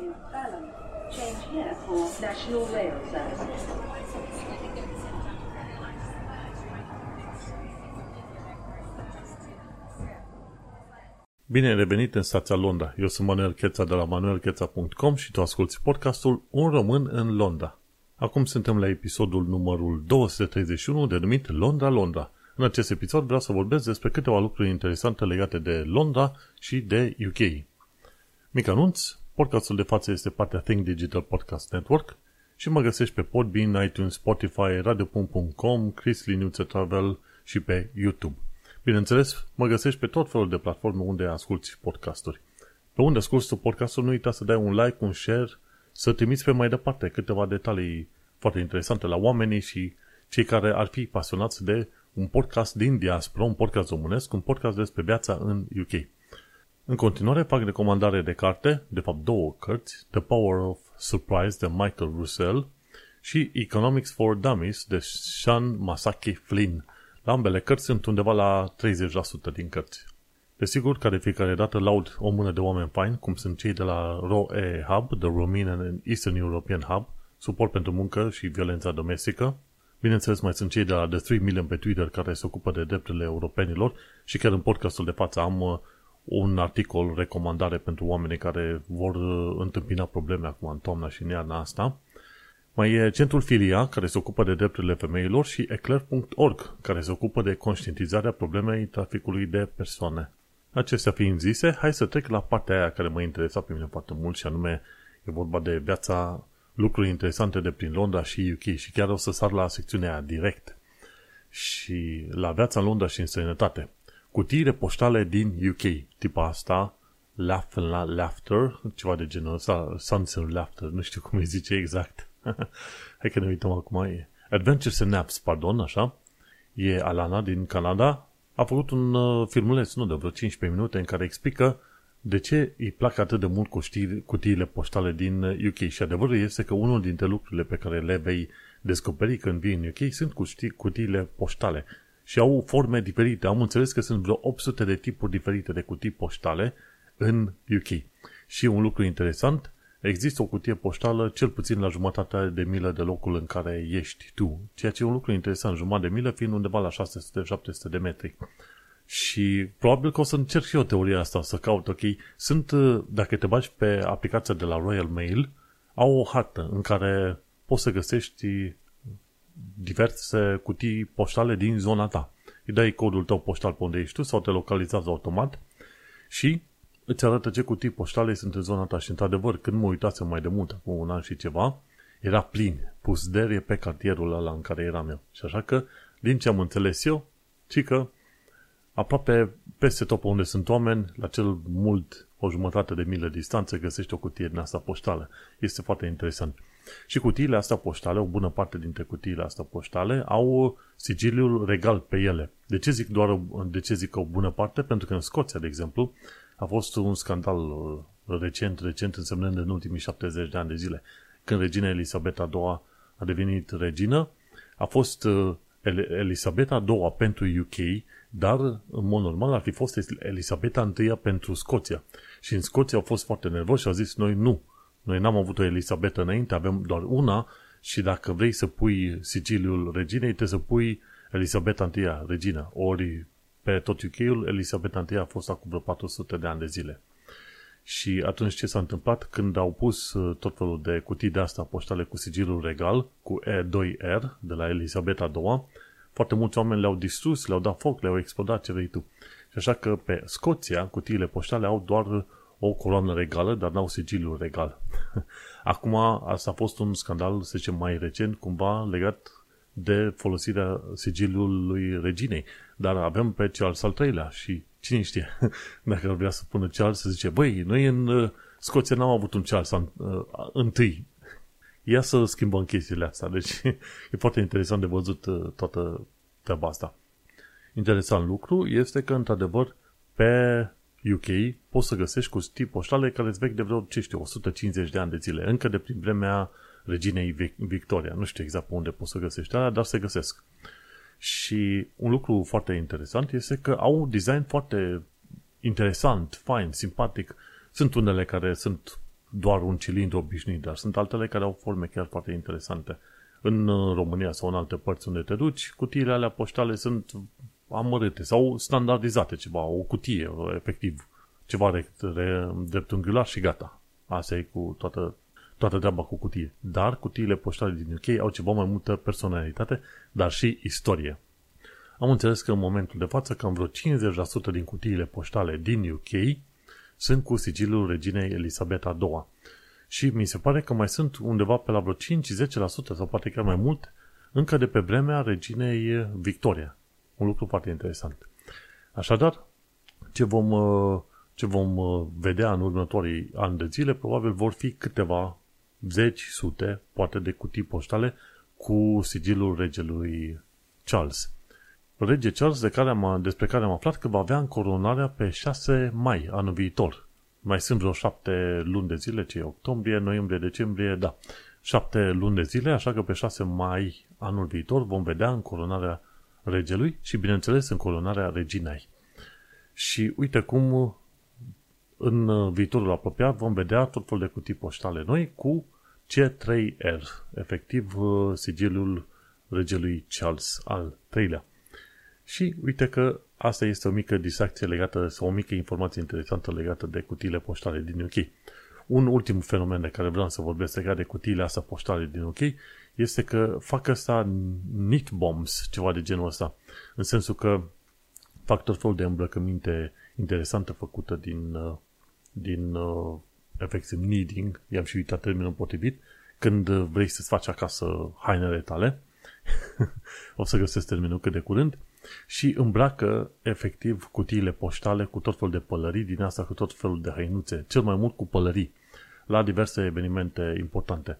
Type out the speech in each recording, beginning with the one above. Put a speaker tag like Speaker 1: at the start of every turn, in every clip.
Speaker 1: is Balham. Change here for National Rail Service.
Speaker 2: Bine ai revenit în stația Londra. Eu sunt Manuel Cheța de la manuelcheța.com și tu asculti podcastul Un român în Londra. Acum suntem la episodul numărul 231 denumit Londra Londra. În acest episod vreau să vorbesc despre câteva lucruri interesante legate de Londra și de UK. Mic anunț, podcastul de față este partea Think Digital Podcast Network și mă găsești pe Podbean, iTunes, Spotify, radio.com, Chris Linuță Travel și pe YouTube. Bineînțeles, mă găsești pe tot felul de platforme unde asculti podcasturi. Pe unde asculti tu podcastul, nu uita să dai un like, un share, să trimiți pe mai departe câteva detalii foarte interesante la oamenii și cei care ar fi pasionați de un podcast din diaspora, un podcast românesc, un podcast despre viața în UK. În continuare fac recomandare de carte, de fapt două cărți, The Power of Surprise de Michael Russell și Economics for Dummies de Sean Masaki Flynn. La ambele cărți sunt undeva la 30% din cărți. Desigur, ca de fiecare dată laud o mână de oameni faini, cum sunt cei de la ROE Hub, The Romanian and Eastern European Hub, suport pentru muncă și violența domestică. Bineînțeles, mai sunt cei de la The 3 Million pe Twitter care se ocupă de drepturile europenilor și chiar în podcastul de față am uh, un articol, recomandare pentru oamenii care vor uh, întâmpina probleme acum în toamna și în iarna asta. Mai e Centrul Filia, care se ocupă de drepturile femeilor, și eclair.org, care se ocupă de conștientizarea problemei traficului de persoane. Acestea fiind zise, hai să trec la partea aia care mă interesa pe mine foarte mult și anume e vorba de viața, lucruri interesante de prin Londra și UK și chiar o să sar la secțiunea aia direct și la viața în Londra și în străinătate. Cutiile poștale din UK, tipa asta, Laugh la Laughter, ceva de genul ăsta, Sunset Laughter, nu știu cum îi zice exact. Hai că ne uităm acum. E Adventures in Naps, pardon, așa. E Alana din Canada. A făcut un uh, filmuleț, nu de vreo 15 minute, în care explică de ce îi plac atât de mult cutii, cutiile poștale din UK. Uh, și adevărul este că unul dintre lucrurile pe care le vei descoperi când vii în UK sunt cutii, cutiile poștale. Și au forme diferite. Am înțeles că sunt vreo 800 de tipuri diferite de cutii poștale în UK. Și un lucru interesant, există o cutie poștală cel puțin la jumătatea de milă de locul în care ești tu. Ceea ce e un lucru interesant, jumătate de milă fiind undeva la 600-700 de metri. Și probabil că o să încerc și eu teoria asta, să caut, ok, sunt, dacă te bagi pe aplicația de la Royal Mail, au o hartă în care poți să găsești diverse cutii poștale din zona ta. Îi dai codul tău poștal pe unde ești tu sau te localizează automat și îți arată ce cutii poștale sunt în zona ta și într-adevăr, când mă uitasem mai de mult, acum un an și ceva, era plin, pus derie pe cartierul ăla în care eram eu. Și așa că, din ce am înțeles eu, ci că aproape peste tot unde sunt oameni, la cel mult o jumătate de milă distanță, găsești o cutie din asta poștală. Este foarte interesant. Și cutiile astea poștale, o bună parte dintre cutiile astea poștale, au sigiliul regal pe ele. De ce zic doar de ce zic o bună parte? Pentru că în Scoția, de exemplu, a fost un scandal uh, recent, recent însemnând în ultimii 70 de ani de zile, când regina Elisabeta II a devenit regină, a fost uh, Elisabeta II pentru UK, dar, în mod normal, ar fi fost Elisabeta I pentru Scoția. Și în Scoția au fost foarte nervoși și au zis, noi nu, noi n-am avut o Elisabeta înainte, avem doar una și dacă vrei să pui sigiliul reginei, trebuie să pui Elisabeta I, regina. Ori pe tot UK-ul, Elisabeta I a fost acum vreo 400 de ani de zile. Și atunci ce s-a întâmplat? Când au pus uh, tot felul de cutii de asta poștale cu sigilul regal, cu E2R, de la Elisabeta II, foarte mulți oameni le-au distrus, le-au dat foc, le-au explodat, ce vrei tu. Și așa că pe Scoția, cutiile poștale au doar o coloană regală, dar n-au sigiliul regal. Acum, asta a fost un scandal, să zicem, mai recent, cumva legat de folosirea sigiliului reginei. Dar avem pe Charles al treilea și cine știe, dacă ar vrea să pună Charles, să zice, băi, noi în uh, Scoția n-am avut un Charles uh, întâi. Ia să schimbăm chestiile astea. Deci e foarte interesant de văzut uh, toată treaba asta. Interesant lucru este că, într-adevăr, pe UK poți să găsești cutii poștale care îți vechi de vreo, ce știu, 150 de ani de zile, încă de prin vremea reginei Victoria. Nu știu exact pe unde poți să găsești alea, dar se găsesc. Și un lucru foarte interesant este că au un design foarte interesant, fain, simpatic. Sunt unele care sunt doar un cilindru obișnuit, dar sunt altele care au forme chiar foarte interesante. În uh, România sau în alte părți unde te duci, cutiile alea poștale sunt amărâte sau standardizate ceva, o cutie, efectiv, ceva dreptunghiular și gata. Asta e cu toată, toată treaba cu cutie. Dar cutiile poștale din UK au ceva mai multă personalitate, dar și istorie. Am înțeles că în momentul de față cam vreo 50% din cutiile poștale din UK sunt cu sigilul reginei Elisabeta II. Și mi se pare că mai sunt undeva pe la vreo 5-10% sau poate chiar mai mult încă de pe vremea reginei Victoria. Un lucru foarte interesant. Așadar, ce vom, ce vom vedea în următorii ani de zile, probabil vor fi câteva zeci, sute, poate de cutii poștale cu sigilul regelui Charles. Rege Charles de care am, despre care am aflat că va avea încoronarea pe 6 mai anul viitor. Mai sunt vreo șapte luni de zile, ce octombrie, noiembrie, decembrie, da, șapte luni de zile, așa că pe 6 mai anul viitor vom vedea încoronarea regelui și, bineînțeles, încoronarea reginei. Și uite cum în viitorul apropiat vom vedea tot fel de cutii poștale noi cu C3R, efectiv sigilul regelui Charles al III-lea. Și uite că asta este o mică distracție legată sau o mică informație interesantă legată de cutiile poștale din UK. Un ultim fenomen de care vreau să vorbesc legat de cutiile astea poștale din UK este că fac asta knit bombs, ceva de genul ăsta. În sensul că fac tot felul de îmbrăcăminte interesantă făcută din, uh, din uh, efectiv kneading, i-am și uitat termenul potrivit, când vrei să-ți faci acasă hainele tale, o să găsesc termenul cât de curând, și îmbracă efectiv cutiile poștale cu tot felul de pălării din asta, cu tot felul de hăinuțe, cel mai mult cu pălării, la diverse evenimente importante.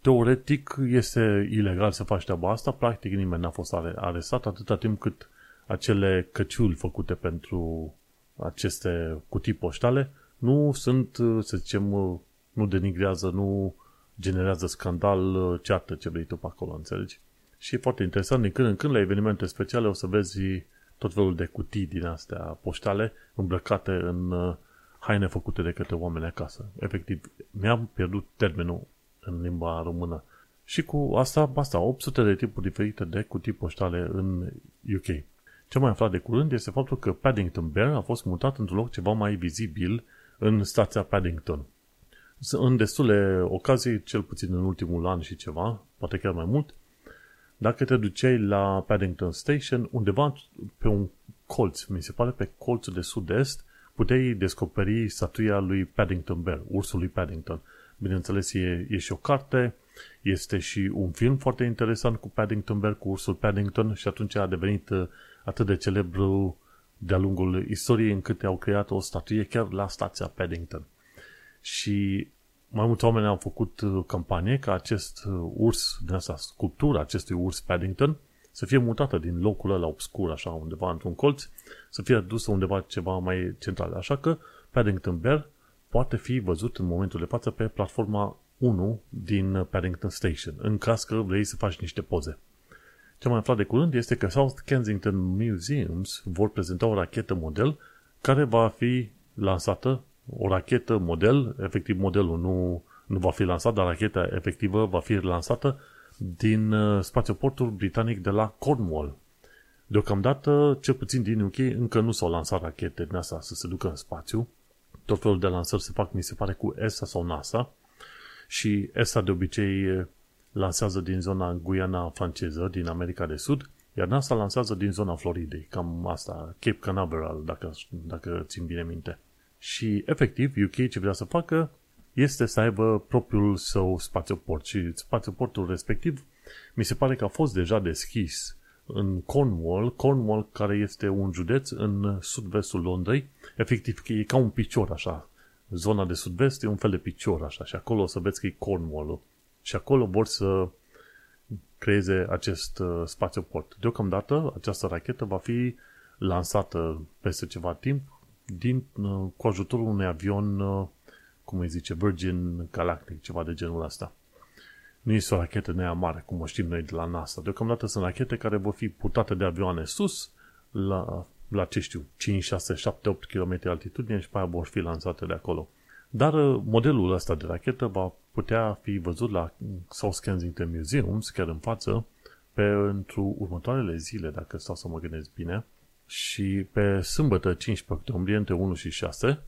Speaker 2: Teoretic este ilegal să faci treaba asta, practic nimeni n-a fost arestat atâta timp cât acele căciuli făcute pentru aceste cutii poștale nu sunt, să zicem, nu denigrează, nu generează scandal, ceartă ce vrei tu pe acolo, înțelegi? Și e foarte interesant, din când în când la evenimente speciale o să vezi tot felul de cutii din astea poștale îmbrăcate în uh, haine făcute de către oameni acasă. Efectiv, mi-am pierdut termenul în limba română. Și cu asta, asta, 800 de tipuri diferite de cutii poștale în UK. Ce mai aflat de curând este faptul că Paddington Bear a fost mutat într-un loc ceva mai vizibil în stația Paddington. În destule ocazii, cel puțin în ultimul an și ceva, poate chiar mai mult, dacă te duceai la Paddington Station, undeva pe un colț, mi se pare pe colțul de sud-est, puteai descoperi statuia lui Paddington Bear, ursul lui Paddington. Bineînțeles, e, e și o carte, este și un film foarte interesant cu Paddington Bear, cu ursul Paddington și atunci a devenit uh, atât de celebru de-a lungul istoriei încât au creat o statuie chiar la stația Paddington. Și mai mulți oameni au făcut uh, campanie ca acest uh, urs, din asta, sculptura acestui urs Paddington, să fie mutată din locul ăla obscur, așa, undeva într-un colț, să fie dusă undeva ceva mai central. Așa că Paddington Bear poate fi văzut în momentul de față pe platforma 1 din Paddington Station, în caz că vrei să faci niște poze. Ce mai aflat de curând este că South Kensington Museums vor prezenta o rachetă model care va fi lansată o rachetă model, efectiv modelul nu, nu va fi lansat, dar racheta efectivă va fi lansată din uh, spațioportul britanic de la Cornwall. Deocamdată, cel puțin din UK, încă nu s-au lansat rachete din asta să se ducă în spațiu. Tot felul de lansări se fac, mi se pare, cu ESA sau NASA. Și ESA de obicei lansează din zona Guyana franceză, din America de Sud, iar NASA lansează din zona Floridei, cam asta, Cape Canaveral, dacă, dacă țin bine minte. Și, efectiv, UK ce vrea să facă este să aibă propriul său spațioport și spațioportul respectiv mi se pare că a fost deja deschis în Cornwall, Cornwall care este un județ în sud-vestul Londrei, efectiv e ca un picior așa, zona de sud-vest e un fel de picior așa și acolo o să vezi că e Cornwall și acolo vor să creeze acest uh, spațioport. Deocamdată această rachetă va fi lansată peste ceva timp din, uh, cu ajutorul unui avion, uh, cum îi zice, Virgin Galactic, ceva de genul ăsta. Nu este o rachetă nea mare, cum o știm noi de la NASA. Deocamdată sunt rachete care vor fi putate de avioane sus, la, la ce știu, 5, 6, 7, 8 km altitudine și pe aia vor fi lansate de acolo. Dar uh, modelul ăsta de rachetă va putea fi văzut la South Kensington Museum, chiar în față, pentru următoarele zile, dacă stau să mă gândesc bine, și pe sâmbătă 15 octombrie între 1 și 6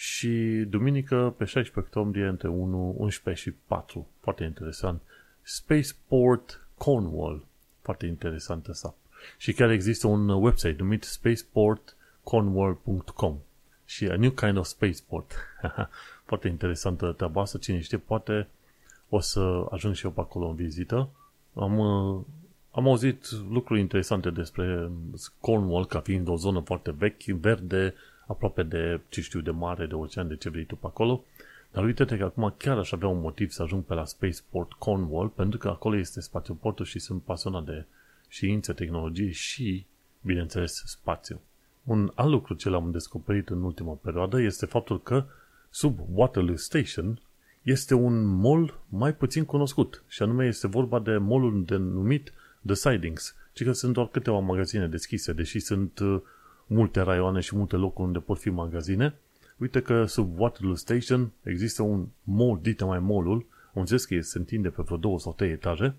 Speaker 2: și duminică pe 16 octombrie între 1, 11 și 4. Foarte interesant. Spaceport Cornwall. Foarte interesant asta. Și chiar există un website numit spaceportcornwall.com și a new kind of spaceport. Foarte interesantă treaba asta, cine știe, poate o să ajung și eu pe acolo în vizită. Am, uh, am auzit lucruri interesante despre Cornwall ca fiind o zonă foarte vechi, verde, aproape de, ce știu, de mare, de ocean, de ce vrei tu pe acolo. Dar uite-te că acum chiar aș avea un motiv să ajung pe la Spaceport Cornwall, pentru că acolo este spațioportul și sunt pasionat de știință, tehnologie și, bineînțeles, spațiu. Un alt lucru ce l-am descoperit în ultima perioadă este faptul că sub Waterloo Station este un mall mai puțin cunoscut și anume este vorba de mallul denumit The Sidings, ci că sunt doar câteva magazine deschise, deși sunt uh, multe raioane și multe locuri unde pot fi magazine. Uite că sub Waterloo Station există un mall, dite mai mallul, un zis că se întinde pe vreo două sau trei etaje,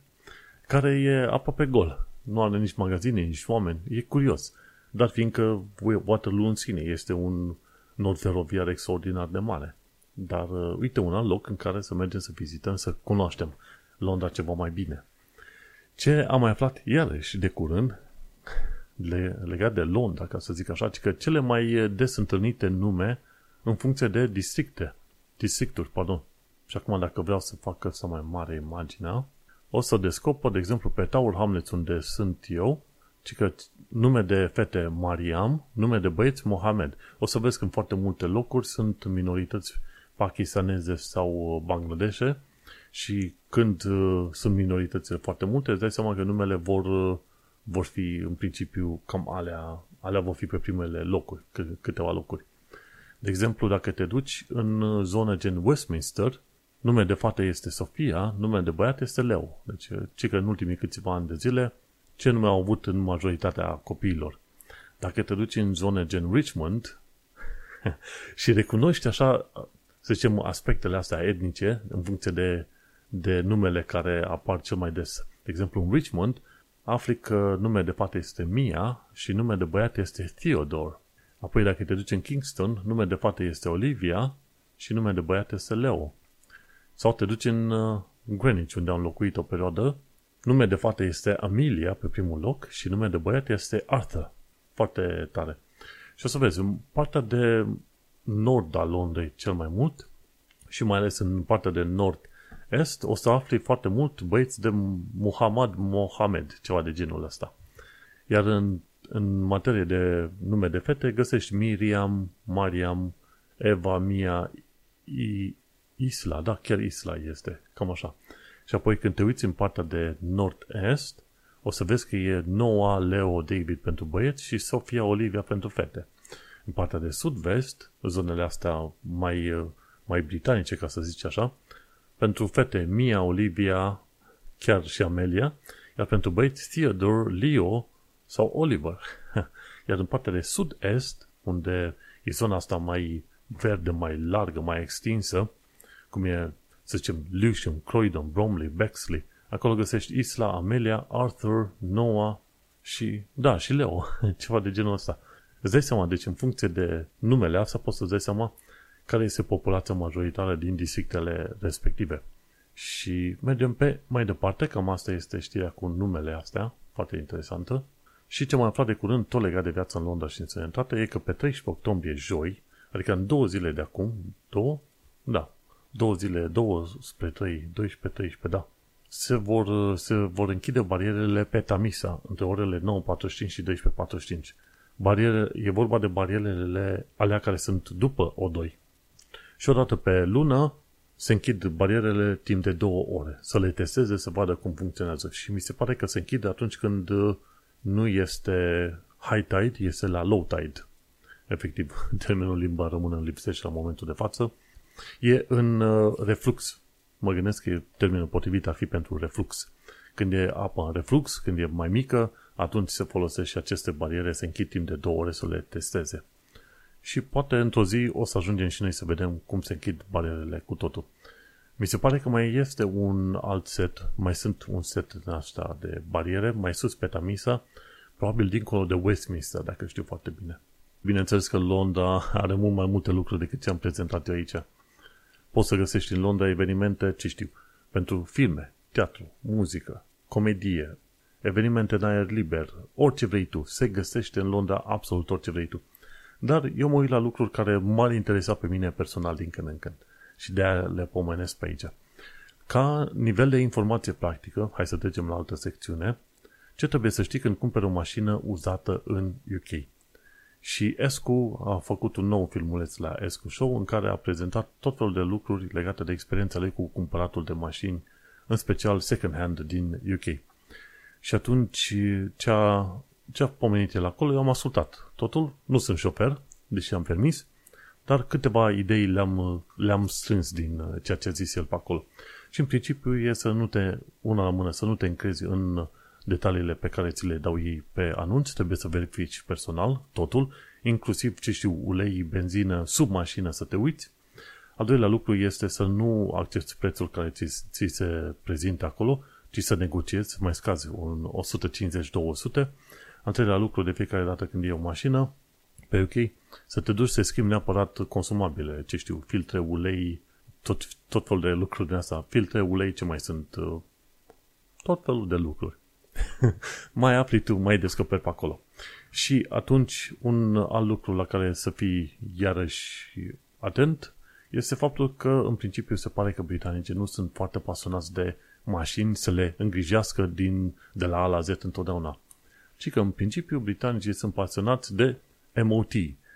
Speaker 2: care e aproape gol. Nu are nici magazine, nici oameni. E curios. Dar fiindcă Waterloo în sine este un nod feroviar extraordinar de mare. Dar uh, uite un alt loc în care să mergem să vizităm, să cunoaștem Londra ceva mai bine. Ce am mai aflat iarăși de curând, legat de Londra, ca să zic așa, că cele mai des întâlnite nume în funcție de districte, districturi, pardon. Și acum dacă vreau să fac să mai mare imaginea, o să descoper, de exemplu, pe Tower Hamlets unde sunt eu, ci că nume de fete Mariam, nume de băieți Mohamed. O să vezi că în foarte multe locuri sunt minorități pakistaneze sau bangladeshe și când uh, sunt minoritățile foarte multe, îți dai seama că numele vor, uh, vor fi în principiu cam alea, alea vor fi pe primele locuri, câteva locuri. De exemplu, dacă te duci în zonă gen Westminster, nume de fată este Sofia, nume de băiat este Leo. Deci, ci că în ultimii câțiva ani de zile, ce nume au avut în majoritatea copiilor. Dacă te duci în zone gen Richmond și recunoști așa, să zicem, aspectele astea etnice în funcție de, de numele care apar cel mai des. De exemplu, în Richmond, afli că nume de fată este Mia și nume de băiat este Theodore. Apoi dacă te duci în Kingston, nume de fată este Olivia și nume de băiat este Leo. Sau te duci în uh, Greenwich, unde am locuit o perioadă, nume de fată este Amelia pe primul loc și nume de băiat este Arthur. Foarte tare. Și o să vezi, în partea de nord a Londrei cel mai mult și mai ales în partea de nord-est o să afli foarte mult băieți de Muhammad Mohamed, ceva de genul ăsta. Iar în în materie de nume de fete găsești Miriam, Mariam, Eva, Mia, I, Isla, da, chiar Isla este, cam așa. Și apoi când te uiți în partea de nord-est, o să vezi că e Noah, Leo, David pentru băieți și Sofia, Olivia pentru fete. În partea de sud-vest, zonele astea mai, mai britanice, ca să zici așa, pentru fete Mia, Olivia, chiar și Amelia, iar pentru băieți Theodore, Leo, sau Oliver. Iar în partea de sud-est, unde e zona asta mai verde, mai largă, mai extinsă, cum e, să zicem, Lewisham, Croydon, Bromley, Bexley, acolo găsești Isla, Amelia, Arthur, Noah și, da, și Leo, ceva de genul ăsta. Îți dai seama, deci în funcție de numele asta poți să-ți dai seama care este populația majoritară din districtele respective. Și mergem pe mai departe, cam asta este știrea cu numele astea, foarte interesantă. Și ce m-am aflat de curând, tot legat de viața în Londra și în sănătate, e că pe 13 octombrie, joi, adică în două zile de acum, două? Da, două zile, două spre 3, 12, 13, da, se vor, se vor închide barierele pe Tamisa între orele 9.45 și 12.45. Bariere, e vorba de barierele alea care sunt după O2. Și odată pe lună se închid barierele timp de două ore. Să le testeze, să vadă cum funcționează. Și mi se pare că se închide atunci când nu este high tide, este la low tide. Efectiv, termenul limba română lipsește la momentul de față. E în uh, reflux. Mă gândesc că termenul potrivit ar fi pentru reflux. Când e apa în reflux, când e mai mică, atunci se folosește și aceste bariere, se închid timp de două ore să le testeze. Și poate într-o zi o să ajungem și noi să vedem cum se închid barierele cu totul. Mi se pare că mai este un alt set, mai sunt un set din asta de bariere, mai sus pe Tamisa, probabil dincolo de Westminster, dacă știu foarte bine. Bineînțeles că Londra are mult mai multe lucruri decât ți-am prezentat eu aici. Poți să găsești în Londra evenimente, ce știu, pentru filme, teatru, muzică, comedie, evenimente în aer liber, orice vrei tu. Se găsește în Londra absolut orice vrei tu. Dar eu mă uit la lucruri care m-ar interesa pe mine personal din când în când. Și de aia le pomenesc pe aici. Ca nivel de informație practică, hai să trecem la altă secțiune, ce trebuie să știi când cumperi o mașină uzată în UK. Și Escu a făcut un nou filmuleț la Escu Show în care a prezentat tot felul de lucruri legate de experiența lui cu cumpăratul de mașini, în special second hand din UK. Și atunci ce a, ce a pomenit el acolo, eu am ascultat. Totul, nu sunt șofer, deși am permis, dar câteva idei le-am, le-am strâns din ceea ce a zis el pe acolo. Și în principiu e să nu te, una la mână, să nu te încrezi în detaliile pe care ți le dau ei pe anunț, trebuie să verifici personal totul, inclusiv, ce știu, ulei, benzină, sub mașină să te uiți. Al doilea lucru este să nu accepti prețul care ți, ți se prezintă acolo, ci să negociezi, mai scazi un 150-200. Al treilea lucru, de fiecare dată când e o mașină, pe OK, să te duci să schimbi neapărat consumabile, ce știu, filtre, ulei, tot, tot felul de lucruri din asta, filtre, ulei, ce mai sunt, uh, tot felul de lucruri. mai afli tu, mai descoperi pe acolo. Și atunci, un alt lucru la care să fii iarăși atent este faptul că, în principiu, se pare că britanicii nu sunt foarte pasionați de mașini să le îngrijească din, de la A la Z întotdeauna. Ci că, în principiu, britanicii sunt pasionați de MOT.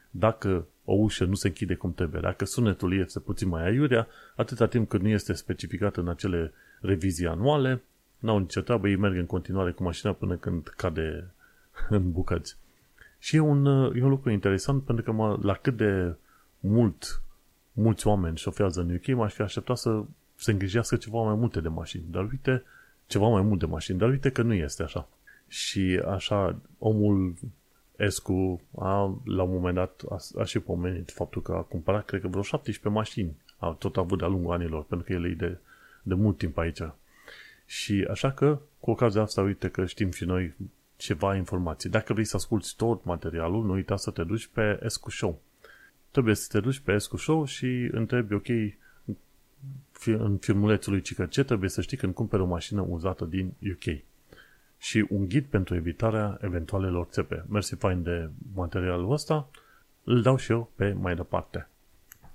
Speaker 2: Dacă o ușă nu se închide cum trebuie, dacă sunetul este puțin mai aiurea, atâta timp cât nu este specificat în acele revizii anuale, n-au nicio treabă, ei merg în continuare cu mașina până când cade în bucăți. Și e un, e un lucru interesant pentru că mă, la cât de mult mulți oameni șofează în UK, m-aș fi așteptat să se îngrijească ceva mai multe de mașini. Dar uite, ceva mai mult de mașini, dar uite că nu este așa. Și așa, omul Escu a, la un moment dat a, a și pomenit faptul că a cumpărat, cred că vreo 17 mașini. A tot avut de-a lungul anilor, pentru că el e de, de mult timp aici. Și așa că, cu ocazia asta, uite că știm și noi ceva informații. Dacă vrei să asculti tot materialul, nu uita să te duci pe Escu Show. Trebuie să te duci pe Escu Show și întrebi, ok, în filmulețul lui Cică, ce trebuie să știi când cumperi o mașină uzată din UK? Și un ghid pentru evitarea eventualelor țepe. Mersi fain de materialul ăsta, îl dau și eu pe mai departe.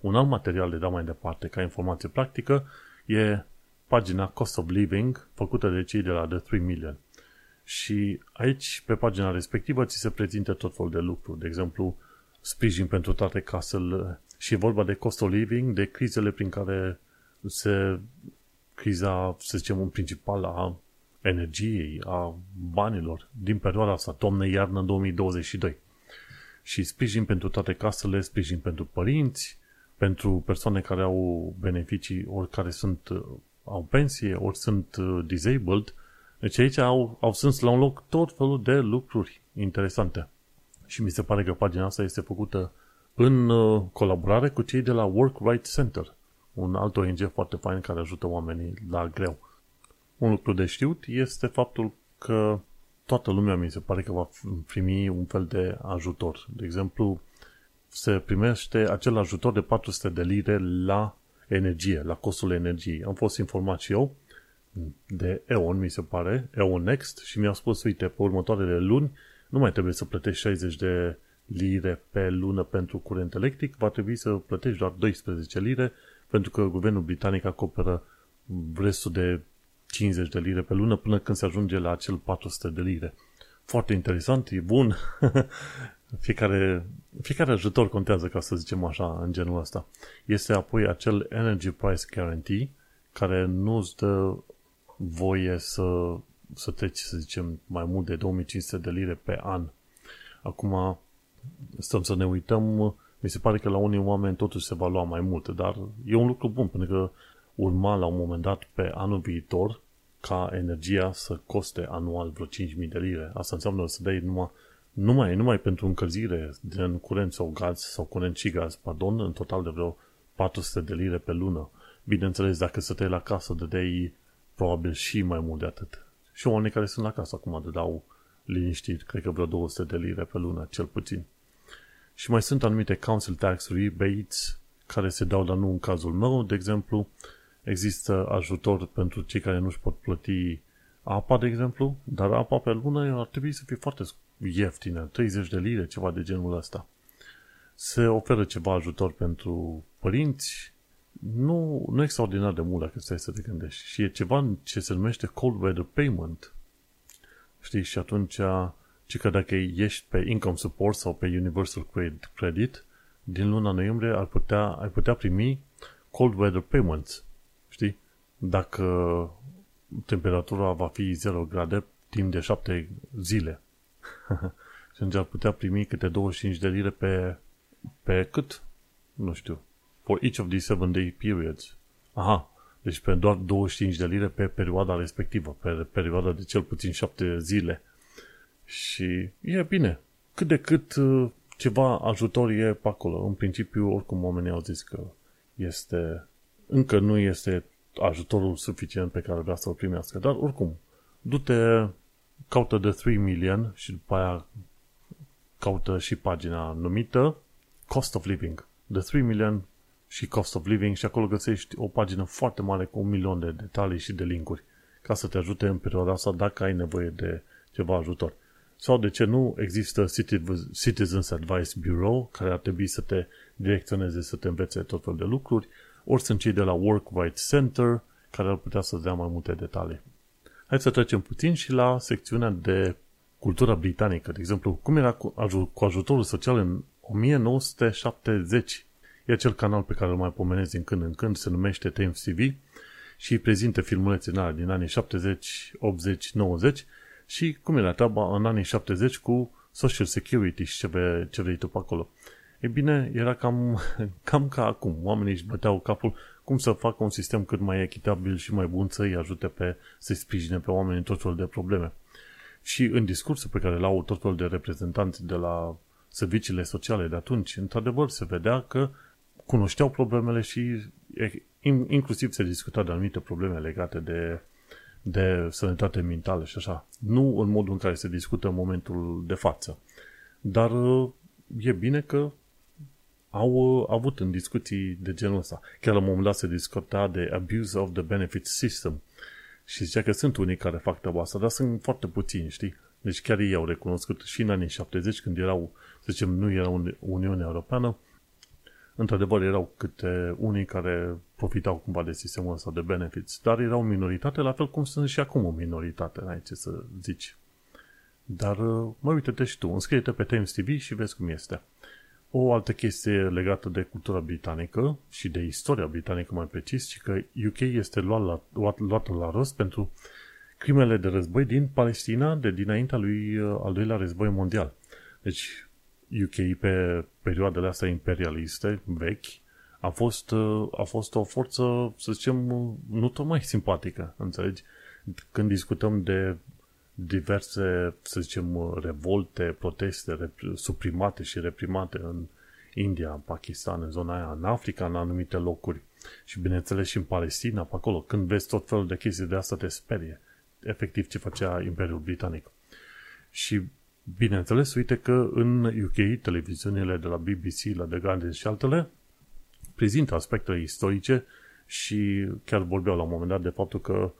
Speaker 2: Un alt material de dau mai departe ca informație practică e pagina Cost of Living făcută de cei de la The 3 Million. Și aici, pe pagina respectivă, ți se prezintă tot felul de lucruri. De exemplu, sprijin pentru toate casele și e vorba de cost of living, de crizele prin care se criza, să zicem, în principal a energiei, a banilor din perioada asta, toamnă-iarnă 2022. Și sprijin pentru toate casele, sprijin pentru părinți, pentru persoane care au beneficii, ori care sunt au pensie, ori sunt uh, disabled. Deci aici au, au sunt la un loc tot felul de lucruri interesante. Și mi se pare că pagina asta este făcută în uh, colaborare cu cei de la Work Right Center, un alt ONG foarte fain care ajută oamenii la greu. Un lucru de știut este faptul că toată lumea mi se pare că va primi un fel de ajutor. De exemplu, se primește acel ajutor de 400 de lire la energie, la costul energiei. Am fost informat și eu de EON, mi se pare, EON Next, și mi-au spus, uite, pe următoarele luni nu mai trebuie să plătești 60 de lire pe lună pentru curent electric, va trebui să plătești doar 12 lire, pentru că guvernul britanic acoperă restul de 50 de lire pe lună până când se ajunge la acel 400 de lire. Foarte interesant, e bun. fiecare, fiecare ajutor contează, ca să zicem așa, în genul ăsta. Este apoi acel Energy Price Guarantee, care nu îți dă voie să, să treci, să zicem, mai mult de 2500 de lire pe an. Acum, stăm să ne uităm, mi se pare că la unii oameni totuși se va lua mai mult, dar e un lucru bun, pentru că urma la un moment dat pe anul viitor ca energia să coste anual vreo 5.000 de lire. Asta înseamnă să dai numai numai, numai pentru încălzire din curent sau gaz sau curent și gaz, pardon, în total de vreo 400 de lire pe lună. Bineînțeles, dacă stăteai la casă, dădeai probabil și mai mult de atât. Și oamenii care sunt la casă acum dădeau liniștit, cred că vreo 200 de lire pe lună, cel puțin. Și mai sunt anumite council tax rebates care se dau, dar nu în cazul meu, de exemplu, există ajutor pentru cei care nu-și pot plăti apa, de exemplu, dar apa pe lună ar trebui să fie foarte ieftină, 30 de lire, ceva de genul ăsta. Se oferă ceva ajutor pentru părinți, nu, nu extraordinar de mult dacă stai să te gândești. Și e ceva ce se numește cold weather payment. Știi, și atunci, ci că dacă ești pe income support sau pe universal credit, din luna noiembrie ar putea, ai putea primi cold weather payments. Știi? Dacă temperatura va fi 0 grade timp de 7 zile. și atunci ar putea primi câte 25 de lire pe, pe cât? Nu știu. For each of these 7 day periods. Aha, deci pe doar 25 de lire pe perioada respectivă, pe perioada de cel puțin 7 zile. Și e bine. Cât de cât uh, ceva ajutor e pe acolo. În principiu, oricum oamenii au zis că este, încă nu este ajutorul suficient pe care vrea să-l primească. Dar oricum, du-te, caută de 3 million și după aia caută și pagina numită Cost of Living. The 3 million și Cost of Living și acolo găsești o pagină foarte mare cu un milion de detalii și de linkuri ca să te ajute în perioada asta dacă ai nevoie de ceva ajutor. Sau de ce nu există Citizens Advice Bureau care ar trebui să te direcționeze, să te învețe tot fel de lucruri, ori sunt cei de la Work Right Center care ar putea să dea mai multe detalii. Hai să trecem puțin și la secțiunea de cultura britanică. De exemplu, cum era cu, cu ajutorul social în 1970. E acel canal pe care îl mai pomenesc din când în când, se numește Times TV și prezintă filmulețe în din anii 70, 80, 90 și cum era treaba în anii 70 cu Social Security și ce, vrei, ce vrei tu pe acolo. E bine, era cam, cam ca acum. Oamenii își băteau capul cum să facă un sistem cât mai echitabil și mai bun să-i ajute pe, să-i sprijine pe oameni în tot felul de probleme. Și în discursul pe care l-au tot felul de reprezentanți de la serviciile sociale de atunci, într-adevăr se vedea că cunoșteau problemele și inclusiv se discuta de anumite probleme legate de, de sănătate mentală și așa. Nu în modul în care se discută în momentul de față. Dar e bine că au uh, avut în discuții de genul ăsta. Chiar la un moment dat se discuta de abuse of the benefit system. Și zicea că sunt unii care fac treaba asta, dar sunt foarte puțini, știi? Deci chiar ei au recunoscut și în anii 70, când erau, să zicem, nu era Uniunea Europeană, într-adevăr erau câte unii care profitau cumva de sistemul ăsta de benefits, dar erau minoritate, la fel cum sunt și acum o minoritate, n-ai ce să zici. Dar uh, mă uite-te și tu, înscrie-te pe Times TV și vezi cum este. O altă chestie legată de cultura britanică și de istoria britanică mai precis, și că UK este luat la, luat, luat la rost pentru crimele de război din Palestina de dinaintea lui uh, al doilea război mondial. Deci UK pe perioadele astea imperialiste vechi a fost, uh, a fost o forță, să zicem, nu tocmai simpatică, înțelegi? Când discutăm de diverse, să zicem, revolte, proteste suprimate și reprimate în India, în Pakistan, în zona aia, în Africa, în anumite locuri și bineînțeles și în Palestina, pe acolo. Când vezi tot felul de chestii de asta, te sperie efectiv ce facea Imperiul Britanic. Și bineînțeles, uite că în UK, televiziunile de la BBC, la The Guardian și altele, prezintă aspecte istorice și chiar vorbeau la un moment dat de faptul că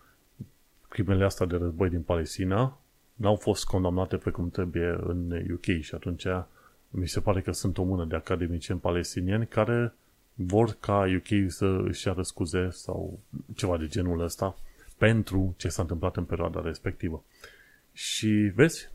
Speaker 2: crimele astea de război din Palestina n-au fost condamnate pe cum trebuie în UK și atunci mi se pare că sunt o mână de academicieni palestinieni care vor ca UK să își ia scuze sau ceva de genul ăsta pentru ce s-a întâmplat în perioada respectivă. Și vezi,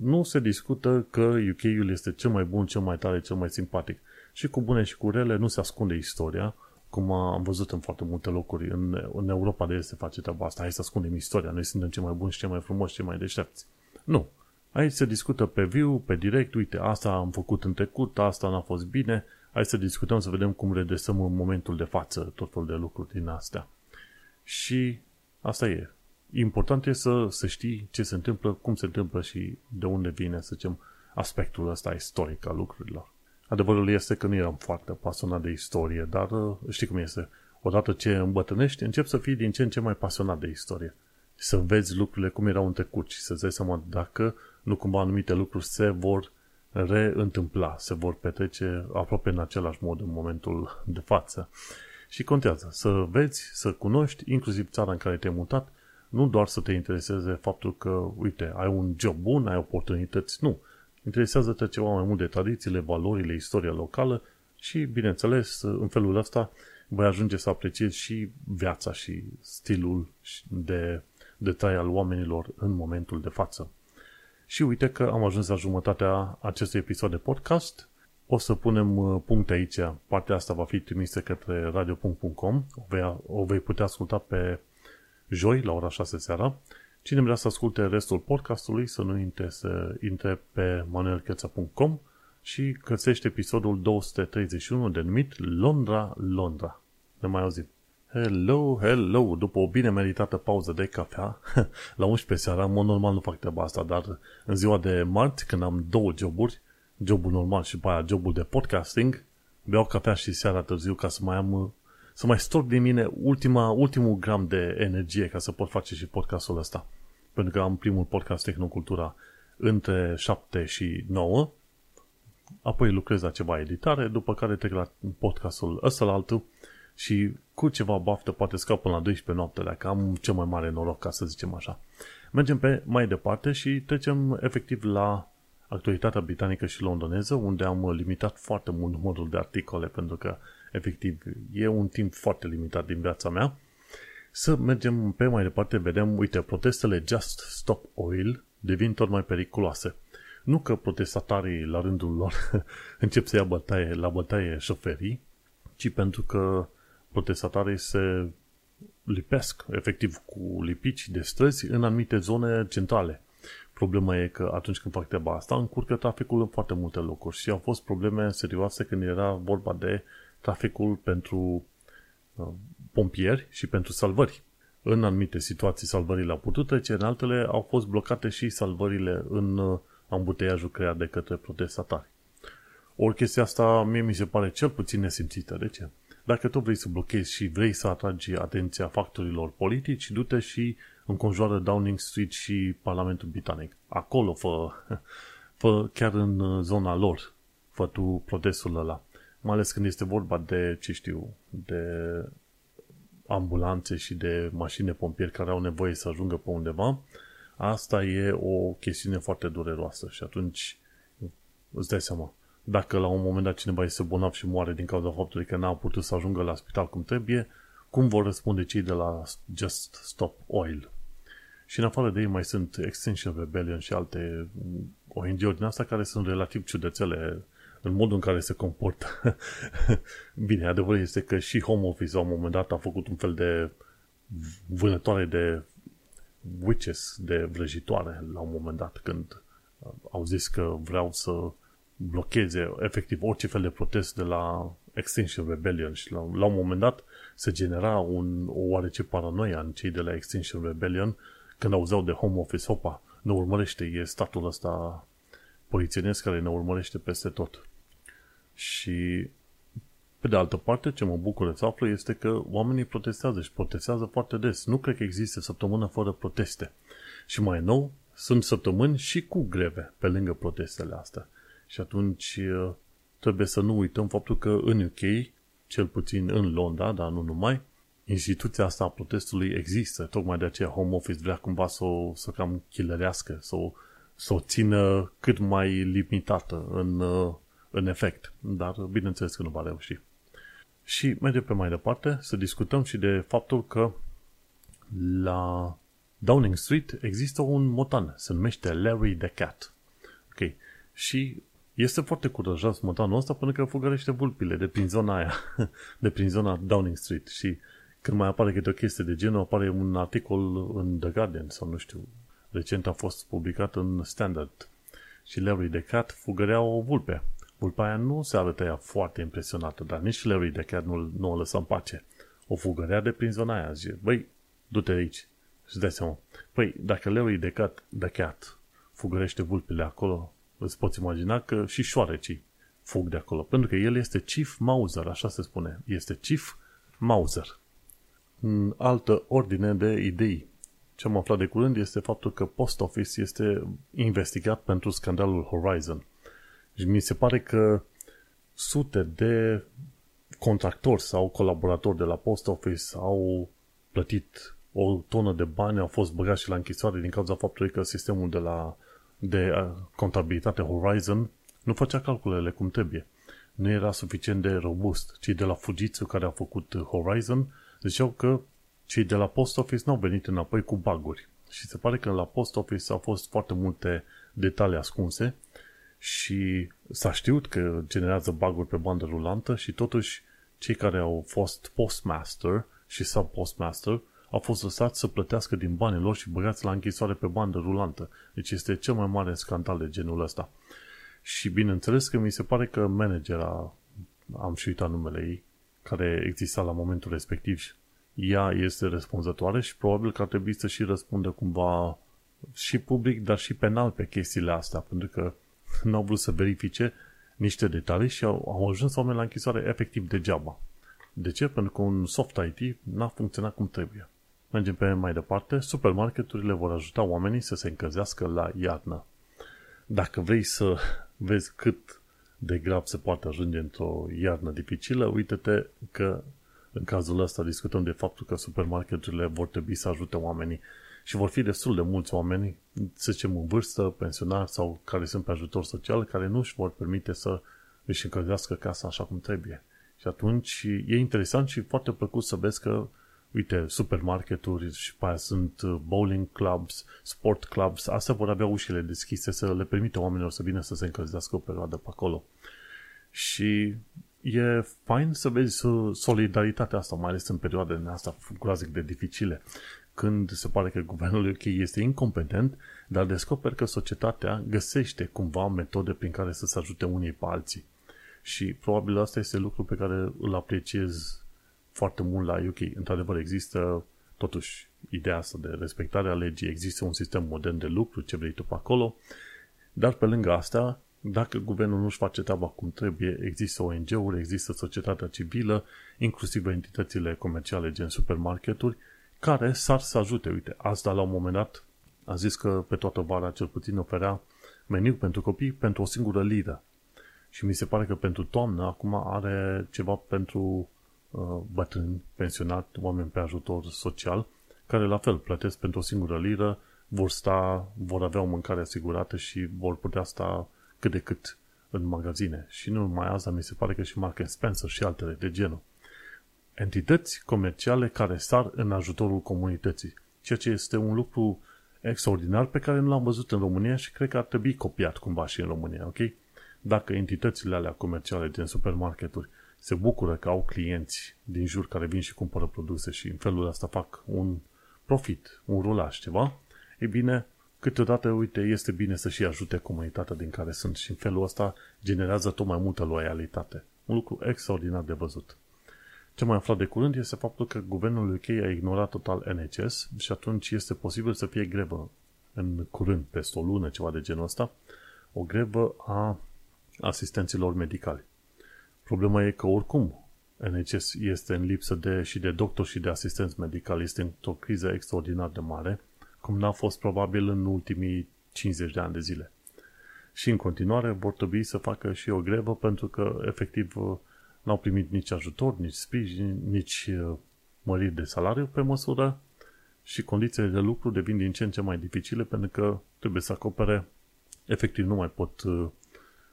Speaker 2: nu se discută că UK-ul este cel mai bun, cel mai tare, cel mai simpatic. Și cu bune și cu rele nu se ascunde istoria, cum am văzut în foarte multe locuri. În, în Europa de Est se face treaba asta. Hai să ascundem istoria. Noi suntem cei mai buni și cei mai frumoși, cei mai deștepți. Nu. Aici se discută pe viu, pe direct. Uite, asta am făcut în trecut, asta n-a fost bine. Hai să discutăm, să vedem cum redresăm în momentul de față tot felul de lucruri din astea. Și asta e. Important e să, să știi ce se întâmplă, cum se întâmplă și de unde vine, să zicem, aspectul ăsta istoric al lucrurilor. Adevărul este că nu eram foarte pasionat de istorie, dar uh, știi cum este. Odată ce îmbătrânești, încep să fii din ce în ce mai pasionat de istorie. Să vezi lucrurile cum erau în trecut și să-ți dai seama dacă nu cumva anumite lucruri se vor reîntâmpla, se vor petrece aproape în același mod în momentul de față. Și contează să vezi, să cunoști, inclusiv țara în care te-ai mutat, nu doar să te intereseze faptul că, uite, ai un job bun, ai oportunități, nu. Interesează-te ceva mai mult de tradițiile, valorile, istoria locală și, bineînțeles, în felul ăsta vei ajunge să apreciezi și viața și stilul de, de trai al oamenilor în momentul de față. Și uite că am ajuns la jumătatea acestui episod de podcast. O să punem uh, punct aici. Partea asta va fi trimisă către radio.com. O vei, o vei putea asculta pe joi la ora 6 seara. Cine vrea să asculte restul podcastului să nu intre, să intre pe manuelcheța.com și găsește episodul 231 denumit Londra, Londra. Ne mai auzim. Hello, hello! După o bine meritată pauză de cafea, la 11 seara, mod normal nu fac treaba asta, dar în ziua de marți, când am două joburi, jobul normal și pe aia jobul de podcasting, beau cafea și seara târziu ca să mai am să mai storc din mine ultima, ultimul gram de energie ca să pot face și podcastul ăsta. Pentru că am primul podcast Tehnocultura între 7 și 9, apoi lucrez la ceva editare, după care trec la podcastul ăsta la altul și cu ceva baftă poate scap până la 12 noapte, dacă am cel mai mare noroc, ca să zicem așa. Mergem pe mai departe și trecem efectiv la actualitatea britanică și londoneză, unde am limitat foarte mult numărul de articole, pentru că efectiv e un timp foarte limitat din viața mea. Să mergem pe mai departe, vedem, uite, protestele Just Stop Oil devin tot mai periculoase. Nu că protestatarii la rândul lor încep să ia bătaie, la bătaie șoferii, ci pentru că protestatarii se lipesc efectiv cu lipici de străzi în anumite zone centrale. Problema e că atunci când fac treaba asta, încurcă traficul în foarte multe locuri și au fost probleme serioase când era vorba de traficul pentru uh, pompieri și pentru salvări. În anumite situații salvările au putut trece, în altele au fost blocate și salvările în uh, ambuteiajul creat de către protestatari. Ori chestia asta mie mi se pare cel puțin nesimțită. De ce? Dacă tu vrei să blochezi și vrei să atragi atenția factorilor politici, du-te și înconjoară Downing Street și Parlamentul Britanic. Acolo fă, fă chiar în zona lor, fă tu protestul ăla. Mai ales când este vorba de, ce știu, de ambulanțe și de mașini pompieri care au nevoie să ajungă pe undeva, asta e o chestiune foarte dureroasă și atunci îți dai seama dacă la un moment dat cineva este bolnav și moare din cauza faptului că n-a putut să ajungă la spital cum trebuie, cum vor răspunde cei de la Just Stop Oil? Și în afară de ei mai sunt Extinction Rebellion și alte ONG-uri din asta care sunt relativ ciudățele în modul în care se comportă. Bine, adevărul este că și Home Office la un moment dat a făcut un fel de vânătoare de witches, de vrăjitoare la un moment dat când au zis că vreau să blocheze efectiv orice fel de protest de la Extinction Rebellion și la, la un moment dat se genera un, o oarece paranoia în cei de la Extinction Rebellion când auzeau de Home Office, hopa, ne urmărește, e statul ăsta polițienesc care ne urmărește peste tot. Și pe de altă parte, ce mă bucur să aflu este că oamenii protestează și protestează foarte des. Nu cred că există săptămână fără proteste. Și mai nou, sunt săptămâni și cu greve pe lângă protestele astea. Și atunci uh, trebuie să nu uităm faptul că în UK, cel puțin în Londra, dar nu numai, instituția asta a protestului există. Tocmai de aceea Home Office vrea cumva să o să cam chilărească, să o, să o țină cât mai limitată în, uh, în efect. Dar bineînțeles că nu va reuși. Și mergem pe mai departe să discutăm și de faptul că la Downing Street există un motan, se numește Larry the Cat. Ok. Și este foarte curajos motanul ăsta până că fugărește vulpile de prin zona aia, de prin zona Downing Street și când mai apare câte o chestie de genul, apare un articol în The Guardian sau nu știu, recent a fost publicat în Standard și Larry the Cat fugărea o vulpe. Vulpea aia nu se arătă ea foarte impresionată, dar nici Larry the Cat nu, nu o lăsa în pace. O fugărea de prin zona aia. Zice, băi, du-te aici. Și dai seama. Păi, dacă Larry the Cat, the Cat fugărește vulpile acolo, îți poți imagina că și șoarecii fug de acolo. Pentru că el este Chief Mauser, așa se spune. Este Chief Mauser. În altă ordine de idei, ce am aflat de curând este faptul că Post Office este investigat pentru scandalul Horizon. Și mi se pare că sute de contractori sau colaboratori de la Post Office au plătit o tonă de bani, au fost băgați și la închisoare din cauza faptului că sistemul de la de uh, contabilitate Horizon nu făcea calculele cum trebuie. Nu era suficient de robust. Cei de la Fujitsu care au făcut Horizon ziceau că cei de la Post Office n-au venit înapoi cu baguri. Și se pare că la Post Office au fost foarte multe detalii ascunse și s-a știut că generează baguri pe bandă rulantă și totuși cei care au fost postmaster și sub-postmaster au fost lăsați să plătească din banii lor și băgați la închisoare pe bandă rulantă. Deci este cel mai mare scandal de genul ăsta. Și bineînțeles că mi se pare că managera, am și uitat numele ei, care exista la momentul respectiv, ea este răspunzătoare și probabil că ar trebui să și răspundă cumva și public, dar și penal pe chestiile astea, pentru că nu au vrut să verifice niște detalii și au, au ajuns oameni la închisoare efectiv degeaba. De ce? Pentru că un soft IT n-a funcționat cum trebuie. Mergem pe mai departe. Supermarketurile vor ajuta oamenii să se încălzească la iarnă. Dacă vrei să vezi cât de grav se poate ajunge într-o iarnă dificilă, uite-te că în cazul ăsta discutăm de faptul că supermarketurile vor trebui să ajute oamenii și vor fi destul de mulți oameni, să zicem în vârstă, pensionari sau care sunt pe ajutor social, care nu își vor permite să își încălzească casa așa cum trebuie. Și atunci e interesant și foarte plăcut să vezi că uite, supermarketuri și pe aia sunt uh, bowling clubs, sport clubs, astea vor avea ușile deschise să le permite oamenilor să vină să se încălzească o perioadă pe acolo. Și e fain să vezi solidaritatea asta, mai ales în perioadele astea groazic de dificile, când se pare că guvernul UK este incompetent, dar descoper că societatea găsește cumva metode prin care să se ajute unii pe alții. Și probabil asta este lucru pe care îl apreciez foarte mult la UK. Într-adevăr, există totuși ideea asta de respectare a legii, există un sistem modern de lucru, ce vrei tu pe acolo, dar pe lângă asta, dacă guvernul nu-și face treaba cum trebuie, există ONG-uri, există societatea civilă, inclusiv entitățile comerciale gen supermarketuri, care s-ar să ajute. Uite, asta la un moment dat a zis că pe toată vara cel puțin oferea meniu pentru copii pentru o singură liră. Și mi se pare că pentru toamnă acum are ceva pentru Uh, bătrâni, pensionat, oameni pe ajutor social, care la fel plătesc pentru o singură liră, vor sta, vor avea o mâncare asigurată și vor putea sta cât de cât în magazine. Și nu numai asta, mi se pare că și Mark Spencer și altele de genul. Entități comerciale care sar în ajutorul comunității, ceea ce este un lucru extraordinar pe care nu l-am văzut în România și cred că ar trebui copiat cumva și în România, ok? Dacă entitățile alea comerciale din supermarketuri se bucură că au clienți din jur care vin și cumpără produse și în felul ăsta fac un profit, un rulaj, ceva, e bine, câteodată, uite, este bine să și ajute comunitatea din care sunt și în felul ăsta generează tot mai multă loialitate. Un lucru extraordinar de văzut. Ce mai aflat de curând este faptul că guvernul UK a ignorat total NHS și atunci este posibil să fie grevă în curând, peste o lună, ceva de genul ăsta, o grevă a asistenților medicali. Problema e că oricum NHS este în lipsă de, și de doctor și de asistenți medicali, este într-o criză extraordinar de mare, cum n-a fost probabil în ultimii 50 de ani de zile. Și în continuare vor trebui să facă și o grevă pentru că efectiv n-au primit nici ajutor, nici sprijin, nici uh, măriri de salariu pe măsură și condițiile de lucru devin din ce în ce mai dificile pentru că trebuie să acopere efectiv nu mai pot uh,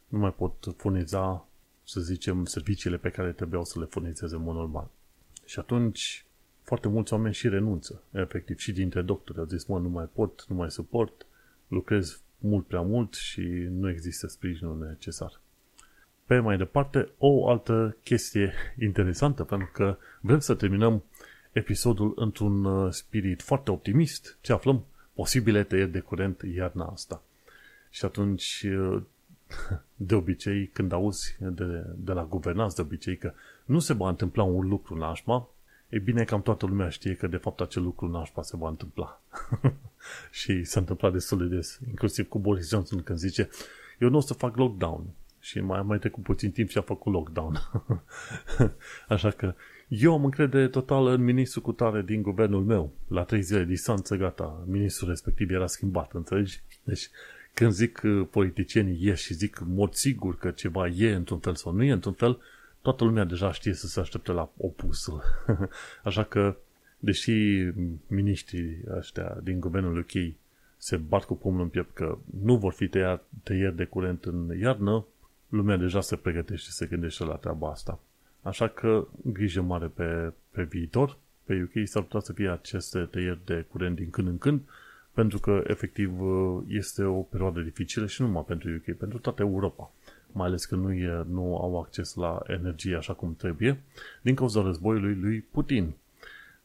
Speaker 2: nu mai pot furniza să zicem, serviciile pe care trebuiau să le furnizeze în mod normal. Și atunci, foarte mulți oameni și renunță, efectiv, și dintre doctori au zis, mă, nu mai pot, nu mai suport, lucrez mult prea mult și nu există sprijinul necesar. Pe mai departe, o altă chestie interesantă, pentru că vrem să terminăm episodul într-un uh, spirit foarte optimist, ce aflăm posibile tăieri de curent iarna asta. Și atunci uh, de obicei, când auzi de, de la guvernanți de obicei că nu se va întâmpla un lucru nașpa, e bine, cam toată lumea știe că de fapt acel lucru nașpa se va întâmpla. și s-a întâmplat destul de des, inclusiv cu Boris Johnson când zice eu nu o să fac lockdown. Și mai mai trecut puțin timp și a făcut lockdown. Așa că eu am încredere totală în ministrul cu tare din guvernul meu. La trei zile distanță, gata, ministrul respectiv era schimbat, înțelegi? Deci, când zic uh, politicienii ies și zic mod sigur că ceva e într-un fel sau nu e într-un fel, toată lumea deja știe să se aștepte la opusul. Așa că, deși miniștrii ăștia din guvernul UK se bat cu pumnul în piept că nu vor fi tăiat, tăieri de curent în iarnă, lumea deja se pregătește și se gândește la treaba asta. Așa că grijă mare pe, pe viitor. Pe UK s-ar putea să fie aceste tăieri de curent din când în când, pentru că efectiv este o perioadă dificilă și nu numai pentru UK, pentru toată Europa. Mai ales că nu, e, nu au acces la energie așa cum trebuie, din cauza războiului lui Putin.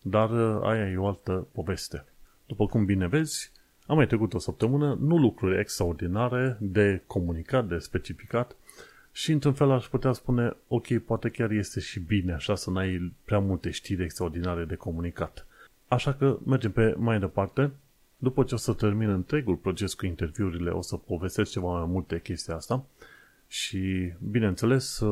Speaker 2: Dar aia e o altă poveste. După cum bine vezi, am mai trecut o săptămână, nu lucruri extraordinare de comunicat, de specificat, și într-un fel aș putea spune, ok, poate chiar este și bine așa să n-ai prea multe știri extraordinare de comunicat. Așa că mergem pe mai departe. După ce o să termin întregul proces cu interviurile, o să povestesc ceva mai multe chestii asta și, bineînțeles,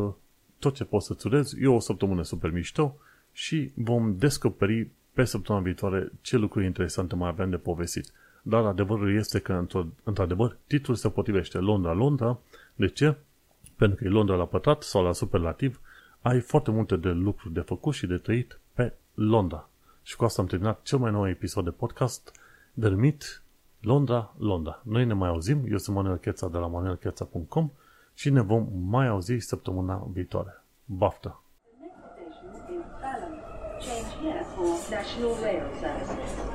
Speaker 2: tot ce pot să-ți urez, e o săptămână super mișto și vom descoperi pe săptămâna viitoare ce lucruri interesante mai avem de povestit. Dar adevărul este că, într-adevăr, titlul se potrivește Londra, Londra. De ce? Pentru că e Londra la pătrat sau la superlativ, ai foarte multe de lucruri de făcut și de trăit pe Londra. Și cu asta am terminat cel mai nou episod de podcast denumit Londra, Londra. Noi ne mai auzim, eu sunt Manuel Cheța de la manuelcheța.com și ne vom mai auzi săptămâna viitoare. Baftă!
Speaker 1: Change here for National Rail Services.